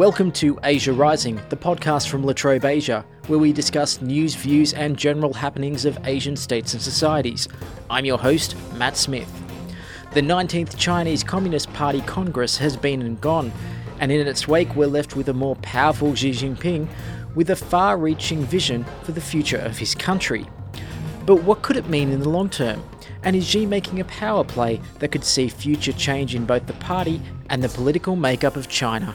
Welcome to Asia Rising, the podcast from La Trobe Asia, where we discuss news, views, and general happenings of Asian states and societies. I'm your host, Matt Smith. The 19th Chinese Communist Party Congress has been and gone, and in its wake, we're left with a more powerful Xi Jinping with a far reaching vision for the future of his country. But what could it mean in the long term? And is Xi making a power play that could see future change in both the party and the political makeup of China?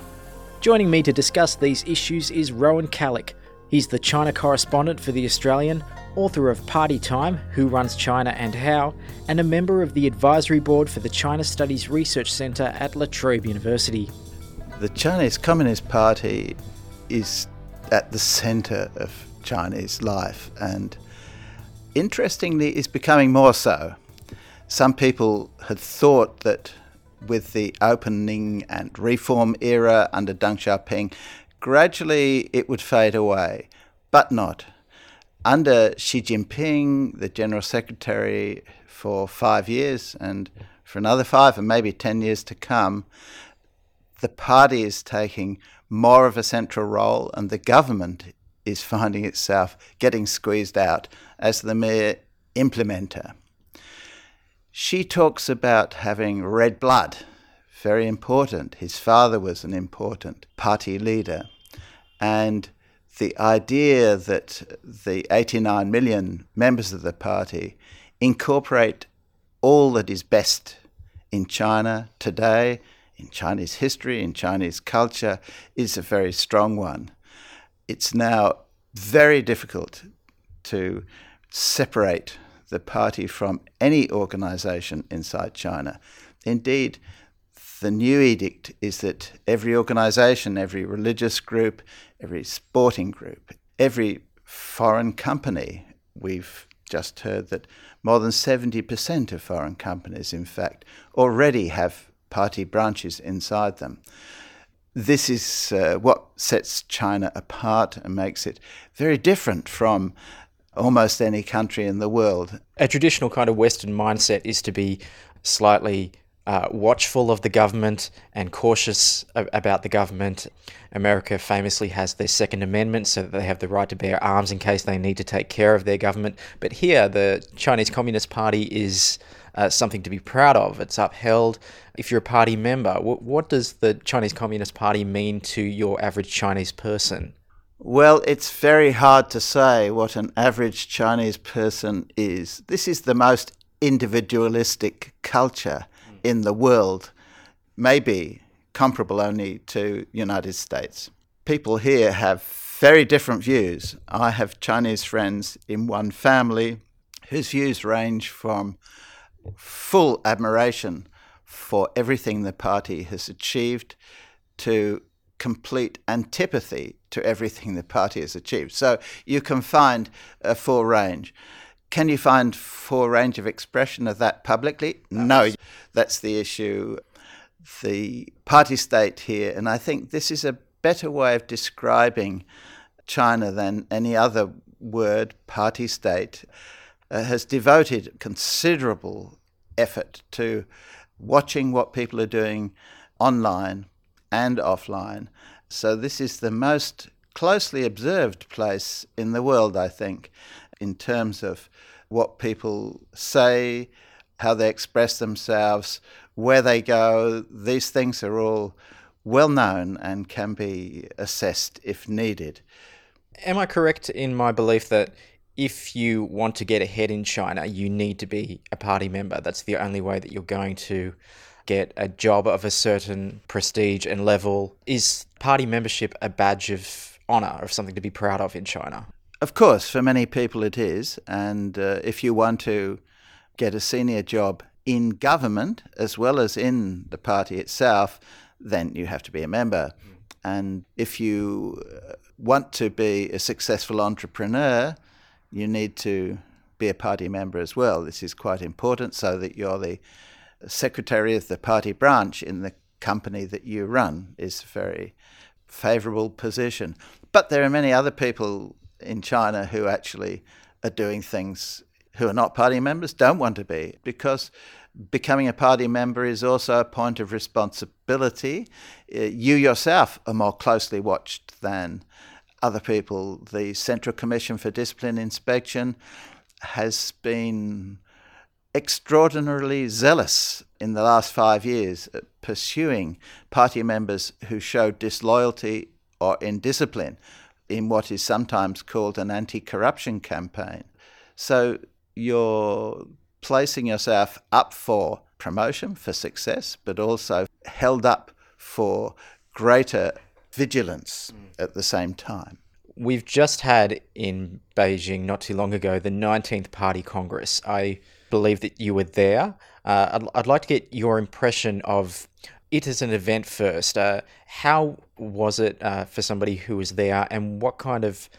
Joining me to discuss these issues is Rowan Callick. He's the China correspondent for The Australian, author of Party Time Who Runs China and How, and a member of the advisory board for the China Studies Research Centre at La Trobe University. The Chinese Communist Party is at the centre of Chinese life and interestingly is becoming more so. Some people had thought that with the opening and reform era under Deng Xiaoping, gradually it would fade away, but not. Under Xi Jinping, the General Secretary, for five years and for another five and maybe ten years to come, the party is taking more of a central role and the government is finding itself getting squeezed out as the mere implementer. Xi talks about having red blood, very important. His father was an important party leader. And the idea that the 89 million members of the party incorporate all that is best in China today, in Chinese history, in Chinese culture, is a very strong one. It's now very difficult to separate the party from any organization inside China. Indeed, the new edict is that every organization, every religious group, every sporting group, every foreign company, we've just heard that more than 70% of foreign companies, in fact, already have party branches inside them. This is uh, what sets China apart and makes it very different from almost any country in the world. A traditional kind of Western mindset is to be slightly uh, watchful of the government and cautious about the government. America famously has their Second Amendment, so that they have the right to bear arms in case they need to take care of their government. But here, the Chinese Communist Party is uh, something to be proud of. It's upheld. If you're a party member, what, what does the Chinese Communist Party mean to your average Chinese person? Well, it's very hard to say what an average Chinese person is. This is the most individualistic culture hmm. in the world, maybe comparable only to United States. People here have very different views. I have Chinese friends in one family whose views range from full admiration for everything the party has achieved to complete antipathy to everything the party has achieved. So you can find a full range. Can you find full range of expression of that publicly? No, that's the issue. The party state here, and I think this is a better way of describing China than any other word, party state, uh, has devoted considerable effort to watching what people are doing online and offline. So, this is the most closely observed place in the world, I think, in terms of what people say, how they express themselves, where they go. These things are all well known and can be assessed if needed. Am I correct in my belief that if you want to get ahead in China, you need to be a party member? That's the only way that you're going to get a job of a certain prestige and level. Is party membership a badge of honor, of something to be proud of in China? Of course, for many people it is. And uh, if you want to get a senior job in government as well as in the party itself, then you have to be a member. And if you uh, want to be a successful entrepreneur, you need to be a party member as well. This is quite important so that you're the secretary of the party branch in the company that you run is a very favorable position. But there are many other people in China who actually are doing things who are not party members, don't want to be, because becoming a party member is also a point of responsibility. Uh, you yourself are more closely watched than other people. The Central Commission for Discipline Inspection has been extraordinarily zealous in the last five years at pursuing party members who showed disloyalty or indiscipline in what is sometimes called an anti corruption campaign. So you're placing yourself up for promotion, for success, but also held up for greater vigilance mm. at the same time. We've just had in Beijing not too long ago the 19th Party Congress. I believe that you were there. Uh, I'd, I'd, like to get your impression of it as an event first. Uh, how was it uh, for somebody who was there, and what kind of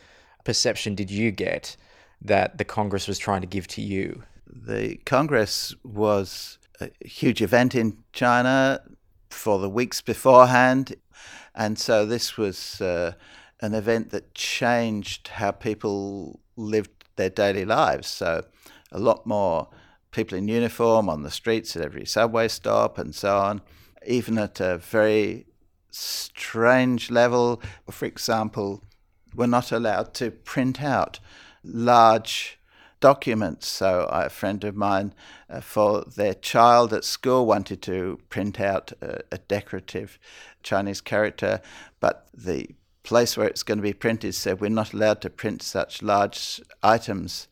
perception did you get that the Congress was trying to give to you? The Congress was a huge event in China for the weeks beforehand, and so this was uh, an event that changed how people lived their daily lives. So, a lot more people in uniform on the streets at every subway stop and so on, even at a very strange level. For example, we're not allowed to print out large documents. So, a friend of mine, uh, for their child at school, wanted to print out a, a decorative Chinese character, but the place where it's going to be printed said we're not allowed to print such large items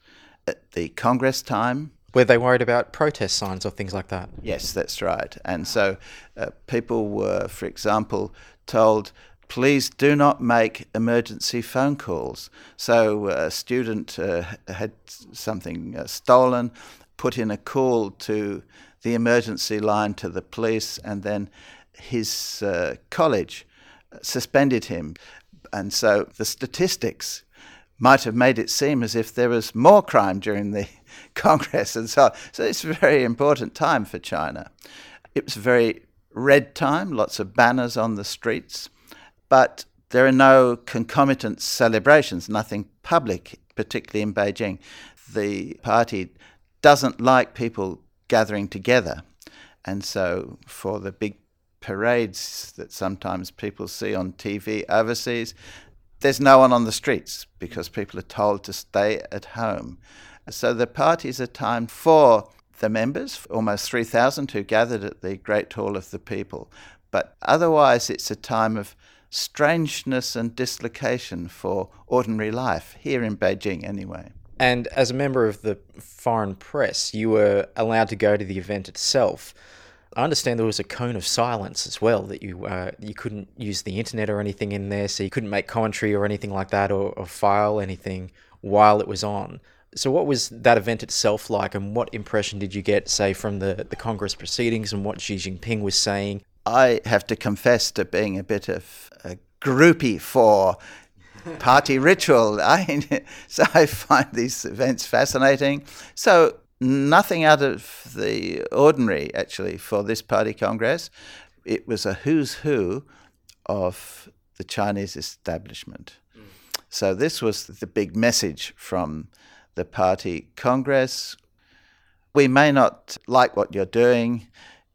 at the Congress time were they worried about protest signs or things like that? Yes, that's right. And so uh, people were, for example, told, please do not make emergency phone calls. So uh, a student uh, had something uh, stolen, put in a call to the emergency line to the police, and then his uh, college suspended him. And so the statistics might have made it seem as if there was more crime during the Congress and so on. So it's a very important time for China. It was a very red time, lots of banners on the streets, but there are no concomitant celebrations, nothing public, particularly in Beijing. The party doesn't like people gathering together. And so for the big parades that sometimes people see on TV overseas, there's no one on the streets because people are told to stay at home. So the party is a time for the members, almost 3,000 who gathered at the Great Hall of the People. But otherwise, it's a time of strangeness and dislocation for ordinary life, here in Beijing anyway. And as a member of the foreign press, you were allowed to go to the event itself. I understand there was a cone of silence as well that you uh, you couldn't use the internet or anything in there, so you couldn't make commentary or anything like that or, or file anything while it was on. So, what was that event itself like, and what impression did you get, say, from the, the Congress proceedings and what Xi Jinping was saying? I have to confess to being a bit of a groupie for party ritual. I, so I find these events fascinating. So, nothing out of the ordinary, actually, for this party congress. It was a who's who of the Chinese establishment. Mm. So, this was the big message from the party congress. We may not like what you're doing.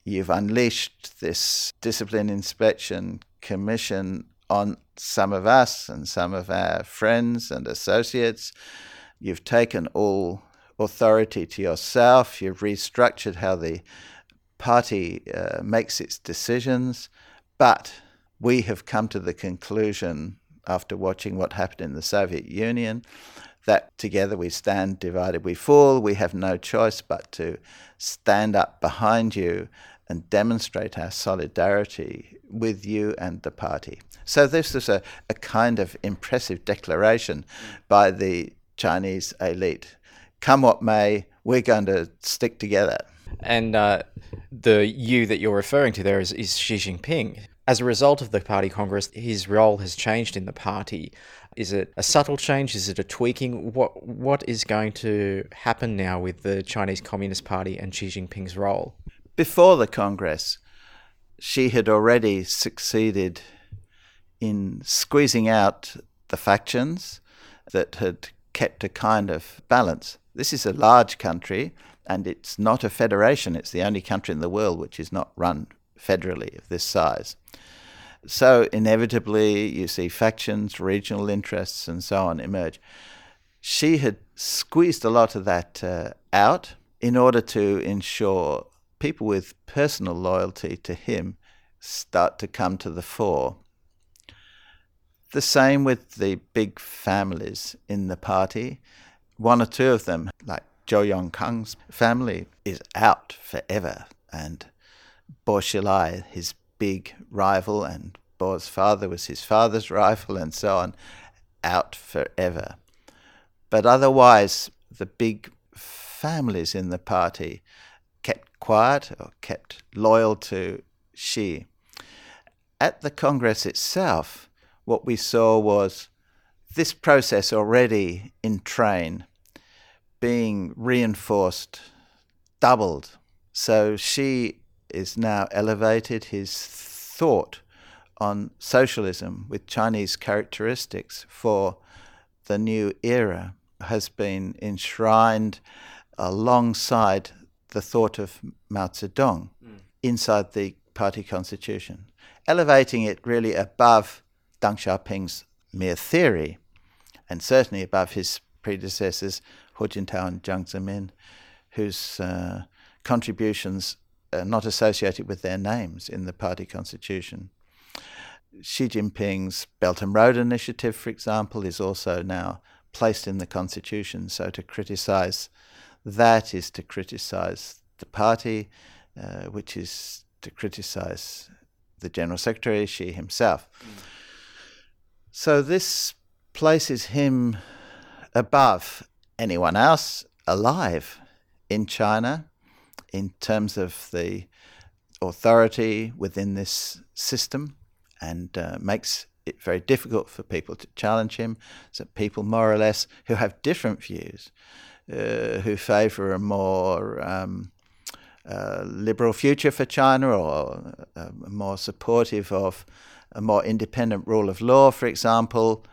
You've unleashed this discipline inspection commission on some of us and some of our friends and associates. You've taken all authority to yourself. You've restructured how the party uh, makes its decisions. But we have come to the conclusion, after watching what happened in the Soviet Union, that together we stand, divided we fall. We have no choice but to stand up behind you and demonstrate our solidarity with you and the party. So, this is a, a kind of impressive declaration by the Chinese elite. Come what may, we're going to stick together. And uh, the you that you're referring to there is, is Xi Jinping. As a result of the party congress, his role has changed in the party. Is it a subtle change? Is it a tweaking? What what is going to happen now with the Chinese Communist Party and Xi Jinping's role? Before the Congress, Xi had already succeeded in squeezing out the factions that had kept a kind of balance. This is a large country, and it's not a federation. It's the only country in the world which is not run federally of this size. So inevitably, you see factions, regional interests, and so on emerge. Xi had squeezed a lot of that uh, out in order to ensure people with personal loyalty to him start to come to the fore. The same with the big families in the party. One or two of them, like Zhou Yongkang's family, is out forever. And Bo Xilai, his big rival, and Bo's father was his father's rival, and so on, out forever. But otherwise, the big families in the party kept quiet or kept loyal to Xi. At the Congress itself, what we saw was this process already in train being reinforced, doubled. So Xi is now elevated his thought on socialism with Chinese characteristics for the new era has been enshrined alongside the thought of Mao Zedong mm. inside the party constitution, elevating it really above Deng Xiaoping's mere theory, and certainly above his predecessors, Hu Jintao and Jiang Zemin, whose uh, contributions are not associated with their names in the party constitution. Xi Jinping's Belt and Road Initiative, for example, is also now placed in the constitution. So to criticize that is to criticize the party, uh, which is to criticize the general secretary, Xi himself. Mm. So this places him above anyone else alive in China in terms of the authority within this system and uh, makes it very difficult for people to challenge him. So people, more or less, who have different views, uh, who favour a more um, uh, liberal future for China or uh, more supportive of a more independent rule of law, for example,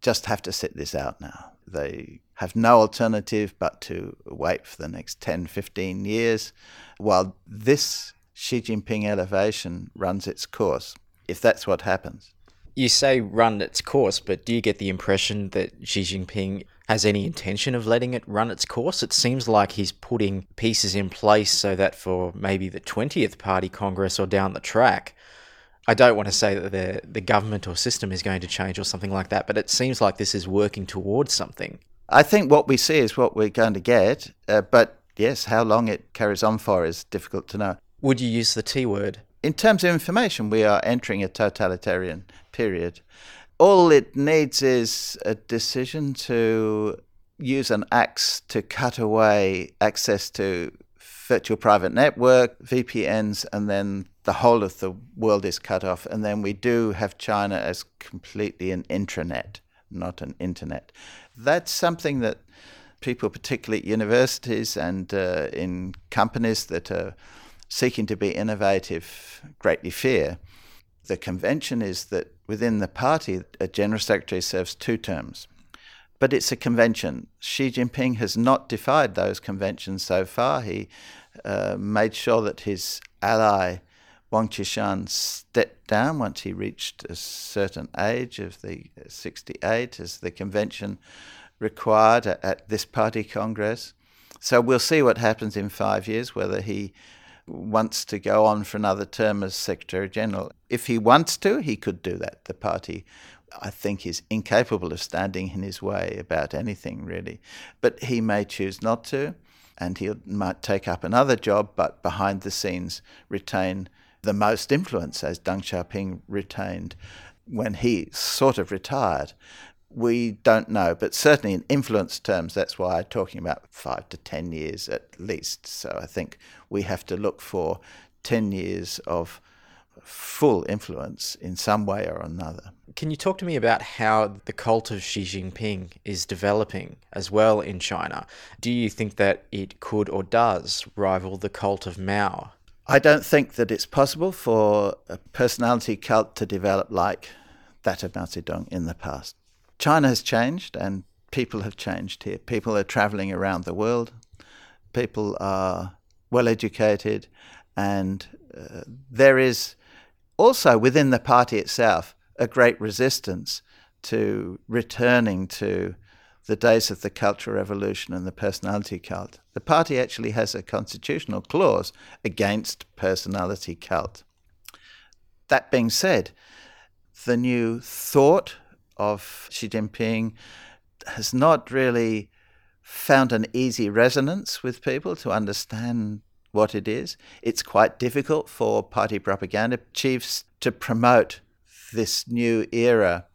just have to sit this out now. They have no alternative but to wait for the next 10, 15 years while this Xi Jinping elevation runs its course, if that's what happens you say run its course, but do you get the impression that Xi Jinping has any intention of letting it run its course? It seems like he's putting pieces in place so that for maybe the 20th Party Congress or down the track, I don't want to say that the, the government or system is going to change or something like that, but it seems like this is working towards something. I think what we see is what we're going to get, uh, but yes, how long it carries on for is difficult to know. Would you use the T word? In terms of information, we are entering a totalitarian period. All it needs is a decision to use an axe to cut away access to virtual private network, VPNs, and then the whole of the world is cut off. And then we do have China as completely an intranet, not an internet. That's something that people, particularly at universities and uh, in companies that are seeking to be innovative, greatly fear. The convention is that within the party, a general secretary serves two terms. But it's a convention. Xi Jinping has not defied those conventions so far. He uh, made sure that his ally Wang Qishan stepped down once he reached a certain age of the 68, as the convention required at, at this party congress. So we'll see what happens in five years, whether he wants to go on for another term as Secretary General. If he wants to, he could do that. The party, I think, is incapable of standing in his way about anything, really. But he may choose not to, and he might take up another job, but behind the scenes retain the most influence, as Deng Xiaoping retained when he sort of retired we don't know, but certainly in influence terms, that's why I'm talking about five to 10 years at least. So I think we have to look for 10 years of full influence in some way or another. Can you talk to me about how the cult of Xi Jinping is developing as well in China? Do you think that it could or does rival the cult of Mao? I don't think that it's possible for a personality cult to develop like that of Mao Zedong in the past. China has changed and people have changed here. People are traveling around the world. people are well educated, and uh, there is also within the party itself a great resistance to returning to the days of the Cultural Revolution and the personality cult. The party actually has a constitutional clause against personality cult. That being said, the new thought of Xi Jinping has not really found an easy resonance with people to understand what it is. It's quite difficult for party propaganda chiefs to promote this new era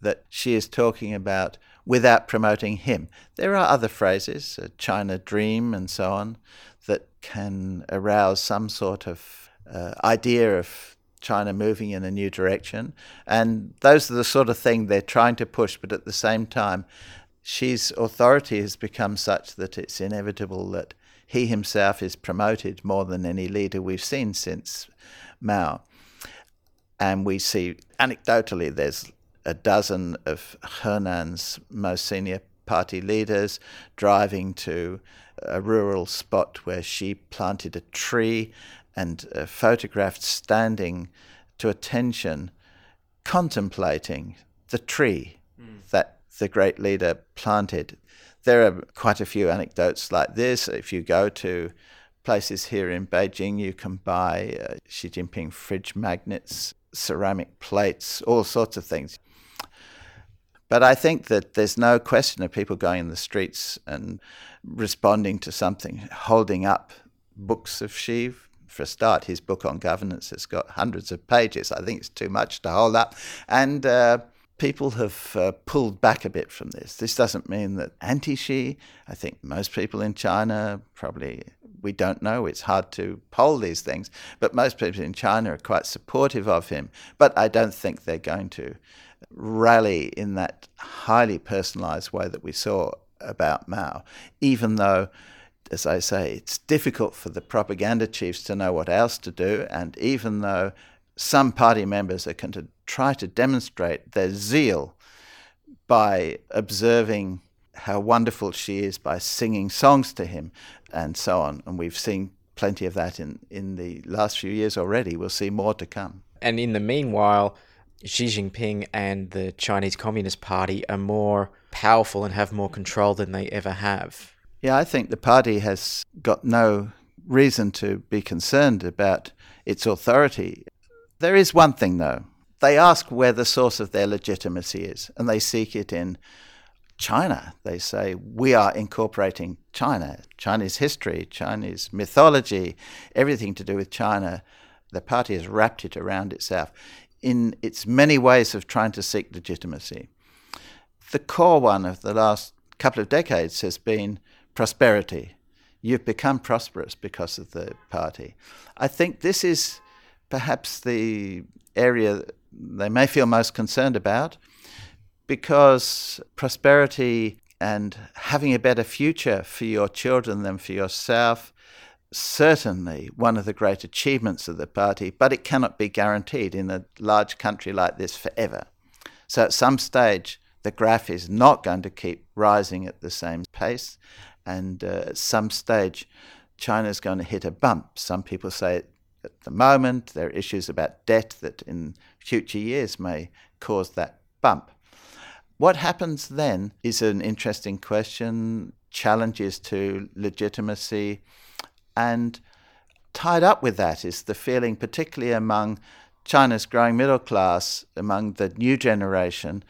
that Xi is talking about without promoting him. There are other phrases, uh, China Dream and so on, that can arouse some sort of uh, idea of China moving in a new direction. And those are the sort of thing they're trying to push, but at the same time, Xi's authority has become such that it's inevitable that he himself is promoted more than any leader we've seen since Mao. And we see, anecdotally, there's a dozen of Henan's most senior party leaders driving to a rural spot where Xi planted a tree and uh, photographed standing to attention, contemplating the tree mm. that the great leader planted. There are quite a few anecdotes like this. If you go to places here in Beijing, you can buy uh, Xi Jinping fridge magnets, ceramic plates, all sorts of things. But I think that there's no question of people going in the streets and responding to something, holding up books of Xi. For a start, his book on governance has got hundreds of pages. I think it's too much to hold up. And uh, people have uh, pulled back a bit from this. This doesn't mean that anti Xi, I think most people in China probably, we don't know, it's hard to poll these things, but most people in China are quite supportive of him. But I don't think they're going to rally in that highly personalized way that we saw about Mao, even though, as I say, it's difficult for the propaganda chiefs to know what else to do, and even though some party members are going to try to demonstrate their zeal by observing how wonderful Xi is by singing songs to him and so on. And we've seen plenty of that in, in the last few years already. We'll see more to come. And in the meanwhile, Xi Jinping and the Chinese Communist Party are more powerful and have more control than they ever have. Yeah, I think the party has got no reason to be concerned about its authority. There is one thing, though. They ask where the source of their legitimacy is, and they seek it in China. They say, We are incorporating China, Chinese history, Chinese mythology, everything to do with China. The party has wrapped it around itself in its many ways of trying to seek legitimacy. The core one of the last couple of decades has been prosperity. You've become prosperous because of the party. I think this is perhaps the area they may feel most concerned about because prosperity and having a better future for your children than for yourself certainly one of the great achievements of the party, but it cannot be guaranteed in a large country like this forever. So at some stage, the graph is not going to keep rising at the same pace, and uh, at some stage, China is going to hit a bump. Some people say at the moment there are issues about debt that in future years may cause that bump. What happens then is an interesting question. Challenges to legitimacy and tied up with that is the feeling, particularly among China's growing middle class, among the new generation,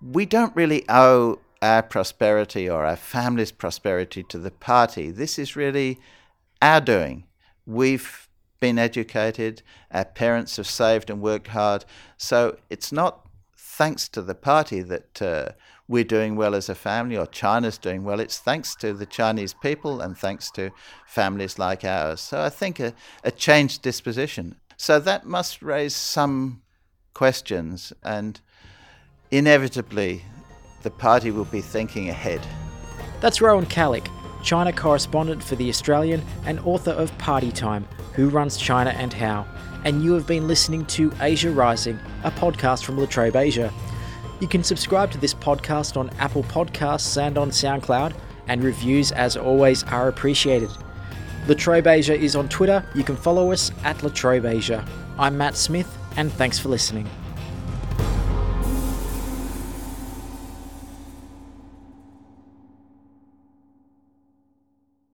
we don't really owe our prosperity or our family's prosperity to the party. This is really our doing. We've been educated, our parents have saved and worked hard. So it's not thanks to the party that uh, we're doing well as a family or China's doing well. It's thanks to the Chinese people and thanks to families like ours. So I think a, a changed disposition. So that must raise some questions, and inevitably, the party will be thinking ahead. That's Rowan Callick, China correspondent for The Australian and author of Party Time Who Runs China and How. And you have been listening to Asia Rising, a podcast from La Trobe Asia. You can subscribe to this podcast on Apple Podcasts and on SoundCloud, and reviews, as always, are appreciated. La Trobe Asia is on Twitter. You can follow us at La Trobe Asia. I'm Matt Smith, and thanks for listening.